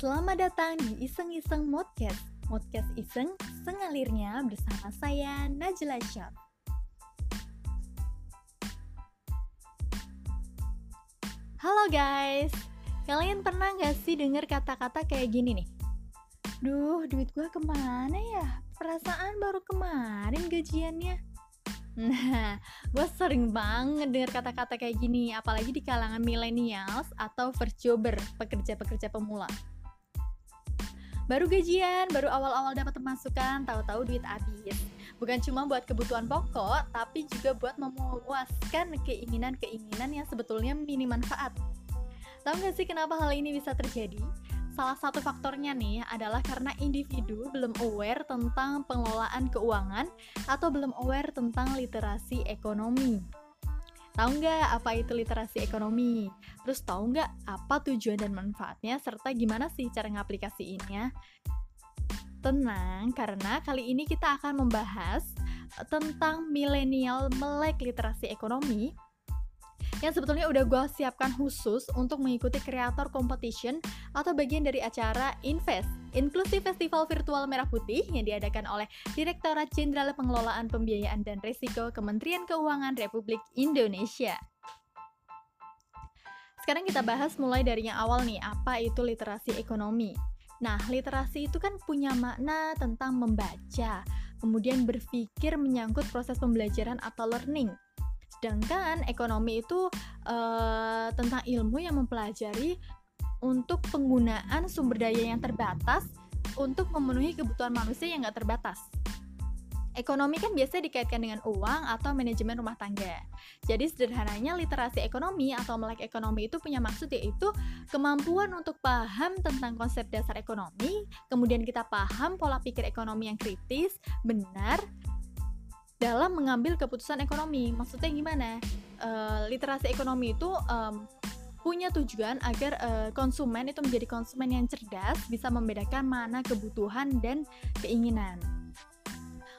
Selamat datang di Iseng-Iseng Modcast Modcast Iseng, sengalirnya bersama saya Najla Syaf Halo guys, kalian pernah gak sih denger kata-kata kayak gini nih? Duh, duit gue ke mana ya? Perasaan baru kemarin gajiannya. Nah, gue sering banget denger kata-kata kayak gini, apalagi di kalangan millennials atau first jobber, pekerja-pekerja pemula baru gajian, baru awal-awal dapat pemasukan, tahu-tahu duit habis. Bukan cuma buat kebutuhan pokok, tapi juga buat memuaskan keinginan-keinginan yang sebetulnya minim manfaat. Tahu nggak sih kenapa hal ini bisa terjadi? Salah satu faktornya nih adalah karena individu belum aware tentang pengelolaan keuangan atau belum aware tentang literasi ekonomi. Tahu nggak apa itu literasi ekonomi? Terus tahu nggak apa tujuan dan manfaatnya serta gimana sih cara ngaplikasiinnya? Tenang, karena kali ini kita akan membahas tentang milenial melek literasi ekonomi yang sebetulnya udah gue siapkan khusus untuk mengikuti kreator competition atau bagian dari acara Invest, Inklusif Festival Virtual Merah Putih yang diadakan oleh Direktorat Jenderal Pengelolaan Pembiayaan dan Risiko Kementerian Keuangan Republik Indonesia. Sekarang kita bahas mulai dari yang awal nih, apa itu literasi ekonomi. Nah, literasi itu kan punya makna tentang membaca, kemudian berpikir menyangkut proses pembelajaran atau learning, Sedangkan ekonomi itu uh, tentang ilmu yang mempelajari untuk penggunaan sumber daya yang terbatas untuk memenuhi kebutuhan manusia yang nggak terbatas. Ekonomi kan biasa dikaitkan dengan uang atau manajemen rumah tangga. Jadi sederhananya literasi ekonomi atau melek ekonomi itu punya maksud yaitu kemampuan untuk paham tentang konsep dasar ekonomi, kemudian kita paham pola pikir ekonomi yang kritis, benar, dalam mengambil keputusan ekonomi. Maksudnya gimana? Uh, literasi ekonomi itu um, punya tujuan agar uh, konsumen itu menjadi konsumen yang cerdas, bisa membedakan mana kebutuhan dan keinginan.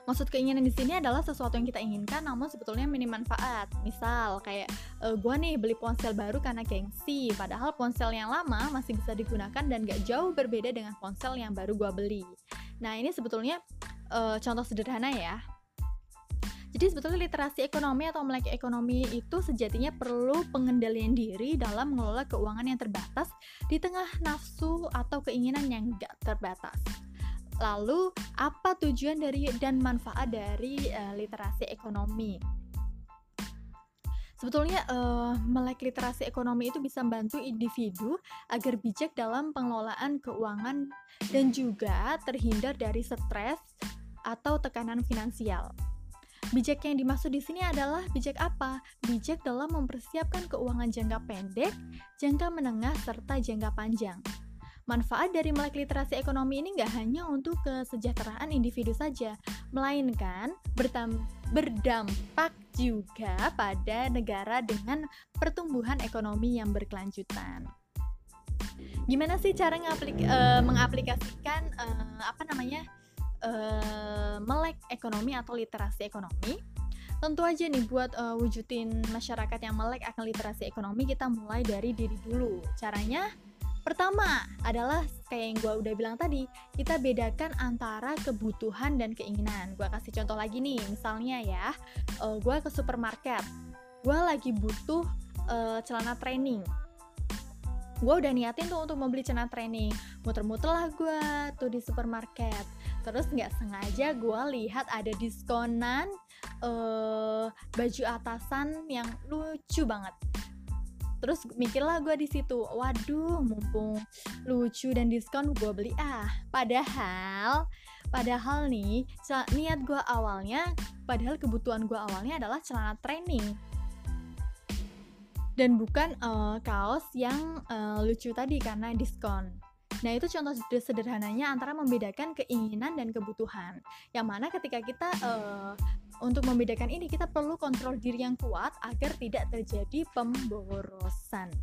Maksud keinginan di sini adalah sesuatu yang kita inginkan namun sebetulnya minim manfaat. Misal kayak e, gua nih beli ponsel baru karena gengsi, padahal ponsel yang lama masih bisa digunakan dan gak jauh berbeda dengan ponsel yang baru gua beli. Nah, ini sebetulnya e, contoh sederhana ya. Jadi sebetulnya literasi ekonomi atau melek ekonomi itu sejatinya perlu pengendalian diri dalam mengelola keuangan yang terbatas di tengah nafsu atau keinginan yang gak terbatas. Lalu apa tujuan dari dan manfaat dari uh, literasi ekonomi? Sebetulnya uh, melek literasi ekonomi itu bisa membantu individu agar bijak dalam pengelolaan keuangan dan juga terhindar dari stres atau tekanan finansial. Bijak yang dimaksud di sini adalah bijak apa? Bijak dalam mempersiapkan keuangan jangka pendek, jangka menengah, serta jangka panjang. Manfaat dari melek literasi ekonomi ini nggak hanya untuk kesejahteraan individu saja, melainkan berdampak juga pada negara dengan pertumbuhan ekonomi yang berkelanjutan. Gimana sih cara ngaplik, uh, mengaplikasikan uh, apa namanya uh, melek ekonomi atau literasi ekonomi. Tentu aja nih buat uh, wujudin masyarakat yang melek akan literasi ekonomi kita mulai dari diri dulu. Caranya pertama adalah kayak yang gue udah bilang tadi kita bedakan antara kebutuhan dan keinginan. Gue kasih contoh lagi nih misalnya ya uh, gue ke supermarket. Gue lagi butuh uh, celana training gue udah niatin tuh untuk membeli celana training. Muter-muter lah gue tuh di supermarket. Terus nggak sengaja gue lihat ada diskonan uh, baju atasan yang lucu banget. Terus mikirlah gue di situ waduh mumpung lucu dan diskon gue beli. Ah padahal padahal nih niat gue awalnya padahal kebutuhan gue awalnya adalah celana training dan bukan uh, kaos yang uh, lucu tadi karena diskon Nah, itu contoh sederhananya antara membedakan keinginan dan kebutuhan. Yang mana ketika kita uh, untuk membedakan ini kita perlu kontrol diri yang kuat agar tidak terjadi pemborosan.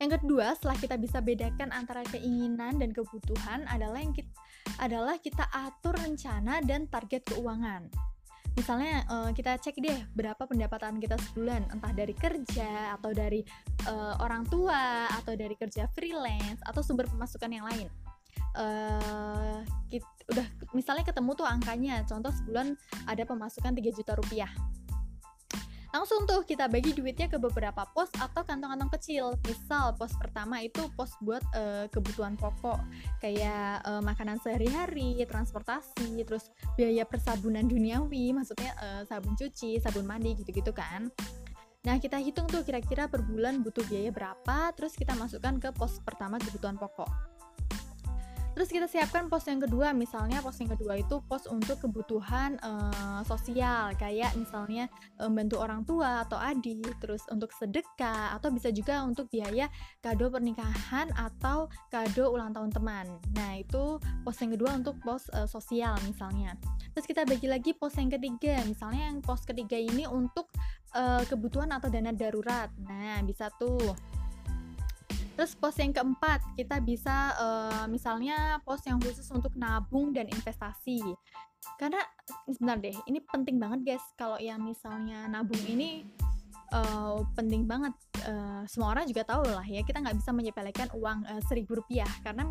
Yang kedua, setelah kita bisa bedakan antara keinginan dan kebutuhan adalah yang kita, adalah kita atur rencana dan target keuangan. Misalnya uh, kita cek deh berapa pendapatan kita sebulan, entah dari kerja atau dari uh, orang tua atau dari kerja freelance atau sumber pemasukan yang lain. Uh, kita, udah misalnya ketemu tuh angkanya, contoh sebulan ada pemasukan 3 juta rupiah langsung tuh kita bagi duitnya ke beberapa pos atau kantong-kantong kecil. Misal pos pertama itu pos buat uh, kebutuhan pokok. Kayak uh, makanan sehari-hari transportasi terus biaya persabunan duniawi maksudnya uh, sabun cuci sabun mandi gitu-gitu kan. Nah, kita hitung tuh kira-kira per bulan butuh biaya berapa, terus kita masukkan ke pos pertama kebutuhan pokok. Terus kita siapkan pos yang kedua, misalnya pos yang kedua itu pos untuk kebutuhan uh, sosial, kayak misalnya membantu orang tua atau adik, terus untuk sedekah atau bisa juga untuk biaya kado pernikahan atau kado ulang tahun teman. Nah, itu pos yang kedua untuk pos uh, sosial misalnya. Terus kita bagi lagi pos yang ketiga, misalnya yang pos ketiga ini untuk uh, kebutuhan atau dana darurat. Nah, bisa tuh Terus pos yang keempat, kita bisa uh, misalnya pos yang khusus untuk nabung dan investasi. Karena sebentar deh, ini penting banget guys kalau yang misalnya nabung ini uh, penting banget. Uh, semua orang juga tahu lah ya, kita nggak bisa menyepelekan uang seribu rupiah karena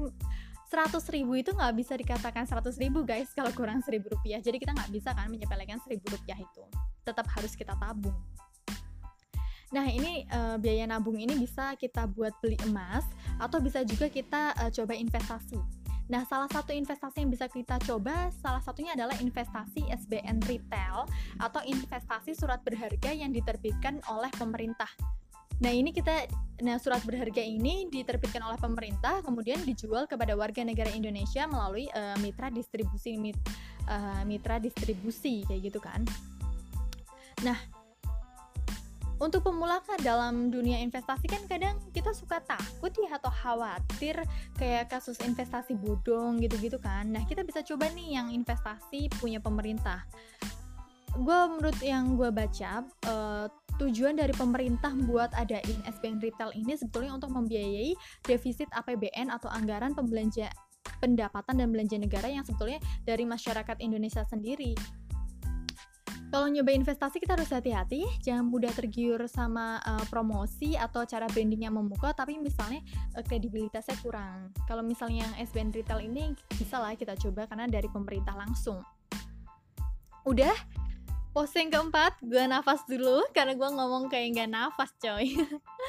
seratus ribu itu nggak bisa dikatakan seratus ribu guys kalau kurang seribu rupiah. Jadi kita nggak bisa kan menyepelekan seribu rupiah itu. Tetap harus kita tabung. Nah, ini uh, biaya nabung ini bisa kita buat beli emas atau bisa juga kita uh, coba investasi. Nah, salah satu investasi yang bisa kita coba salah satunya adalah investasi SBN retail atau investasi surat berharga yang diterbitkan oleh pemerintah. Nah, ini kita nah surat berharga ini diterbitkan oleh pemerintah kemudian dijual kepada warga negara Indonesia melalui uh, mitra distribusi mit, uh, mitra distribusi kayak gitu kan. Nah, untuk pemula kan dalam dunia investasi kan kadang kita suka takut ya atau khawatir kayak kasus investasi bodong gitu-gitu kan. Nah kita bisa coba nih yang investasi punya pemerintah. Gue menurut yang gue baca uh, tujuan dari pemerintah buat adain SBN retail ini sebetulnya untuk membiayai defisit APBN atau anggaran pembelanja pendapatan dan belanja negara yang sebetulnya dari masyarakat Indonesia sendiri kalau nyoba investasi kita harus hati-hati jangan mudah tergiur sama uh, promosi atau cara branding yang memukau tapi misalnya uh, kredibilitasnya kurang. Kalau misalnya yang SBN retail ini bisa lah kita coba karena dari pemerintah langsung. Udah pose yang keempat gue nafas dulu karena gue ngomong kayak gak nafas coy.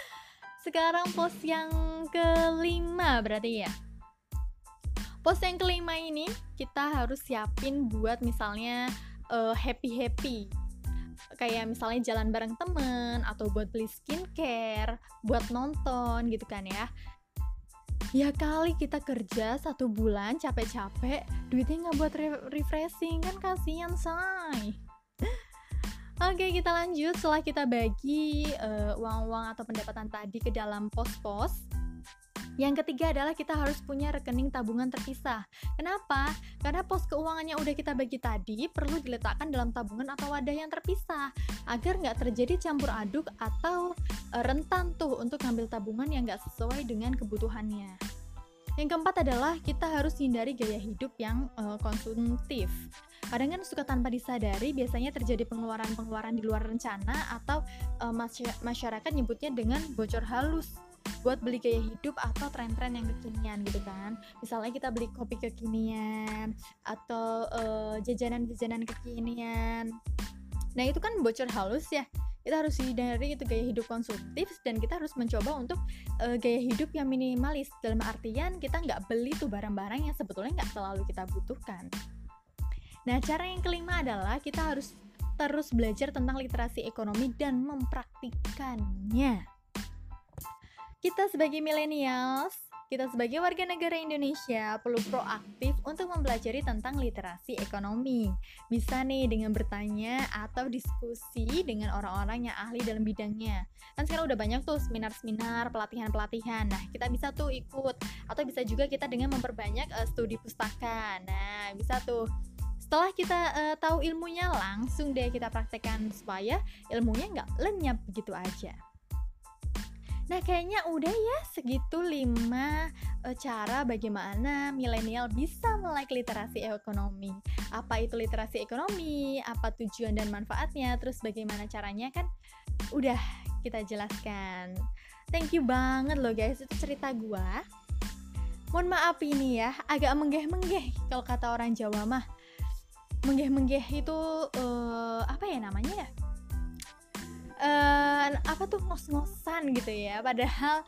Sekarang pos yang kelima berarti ya? Pos yang kelima ini kita harus siapin buat misalnya uh, happy happy kayak misalnya jalan bareng temen atau buat beli skincare buat nonton gitu kan ya. Ya kali kita kerja satu bulan capek-capek duitnya nggak buat re refreshing kan kasihan say. Oke kita lanjut. Setelah kita bagi eh, uang-uang uh, atau pendapatan tadi ke dalam pos-pos yang ketiga adalah kita harus punya rekening tabungan terpisah. Kenapa? Karena pos keuangannya udah kita bagi tadi, perlu diletakkan dalam tabungan atau wadah yang terpisah, agar nggak terjadi campur aduk atau e, rentan tuh untuk ngambil tabungan yang nggak sesuai dengan kebutuhannya. Yang keempat adalah kita harus hindari gaya hidup yang uh, konsumtif. Kadang kan suka tanpa disadari biasanya terjadi pengeluaran-pengeluaran di luar rencana atau uh, masyarakat nyebutnya dengan bocor halus buat beli gaya hidup atau tren-tren yang kekinian gitu kan. Misalnya kita beli kopi kekinian atau uh, jajanan-jajanan kekinian. Nah itu kan bocor halus ya. Kita harus hindari itu gaya hidup konsumtif dan kita harus mencoba untuk uh, gaya hidup yang minimalis. Dalam artian kita nggak beli tuh barang-barang yang sebetulnya nggak selalu kita butuhkan. Nah cara yang kelima adalah kita harus terus belajar tentang literasi ekonomi dan mempraktikkannya kita sebagai millennials, kita sebagai warga negara Indonesia perlu proaktif untuk mempelajari tentang literasi ekonomi. Bisa nih dengan bertanya atau diskusi dengan orang-orang yang ahli dalam bidangnya. Kan sekarang udah banyak tuh seminar-seminar, pelatihan-pelatihan. Nah, kita bisa tuh ikut atau bisa juga kita dengan memperbanyak uh, studi pustaka. Nah, bisa tuh setelah kita uh, tahu ilmunya langsung deh kita praktekkan supaya ilmunya nggak lenyap begitu aja. Nah, kayaknya udah ya segitu lima uh, cara bagaimana milenial bisa melek literasi ekonomi. Apa itu literasi ekonomi? Apa tujuan dan manfaatnya? Terus bagaimana caranya kan udah kita jelaskan. thank you banget loh guys itu cerita gua mohon maaf ini ya agak menggeh-menggeh kalau kata orang Jawa mah menggeh-menggeh itu uh, apa ya namanya ya uh, apa tuh ngos-ngosan gitu ya. Padahal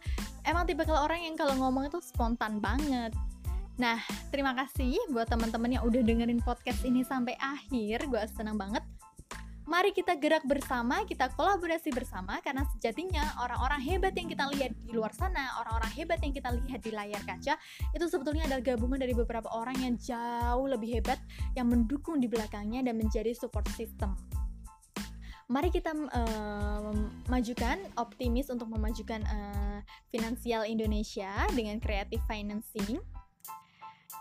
emang tipe kalau orang yang kalau ngomong itu spontan banget. Nah terima kasih buat teman-teman yang udah dengerin podcast ini sampai akhir. Gue senang banget. Mari kita gerak bersama, kita kolaborasi bersama karena sejatinya orang-orang hebat yang kita lihat di luar sana, orang-orang hebat yang kita lihat di layar kaca itu sebetulnya adalah gabungan dari beberapa orang yang jauh lebih hebat yang mendukung di belakangnya dan menjadi support system. Mari kita uh, memajukan optimis untuk memajukan uh, finansial Indonesia dengan creative financing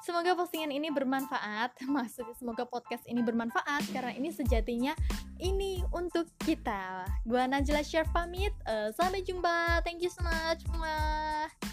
Semoga postingan ini bermanfaat. Maksudnya semoga podcast ini bermanfaat karena ini sejatinya ini untuk kita. Gua Najla Share pamit. Uh, sampai jumpa. Thank you so much. Mwah.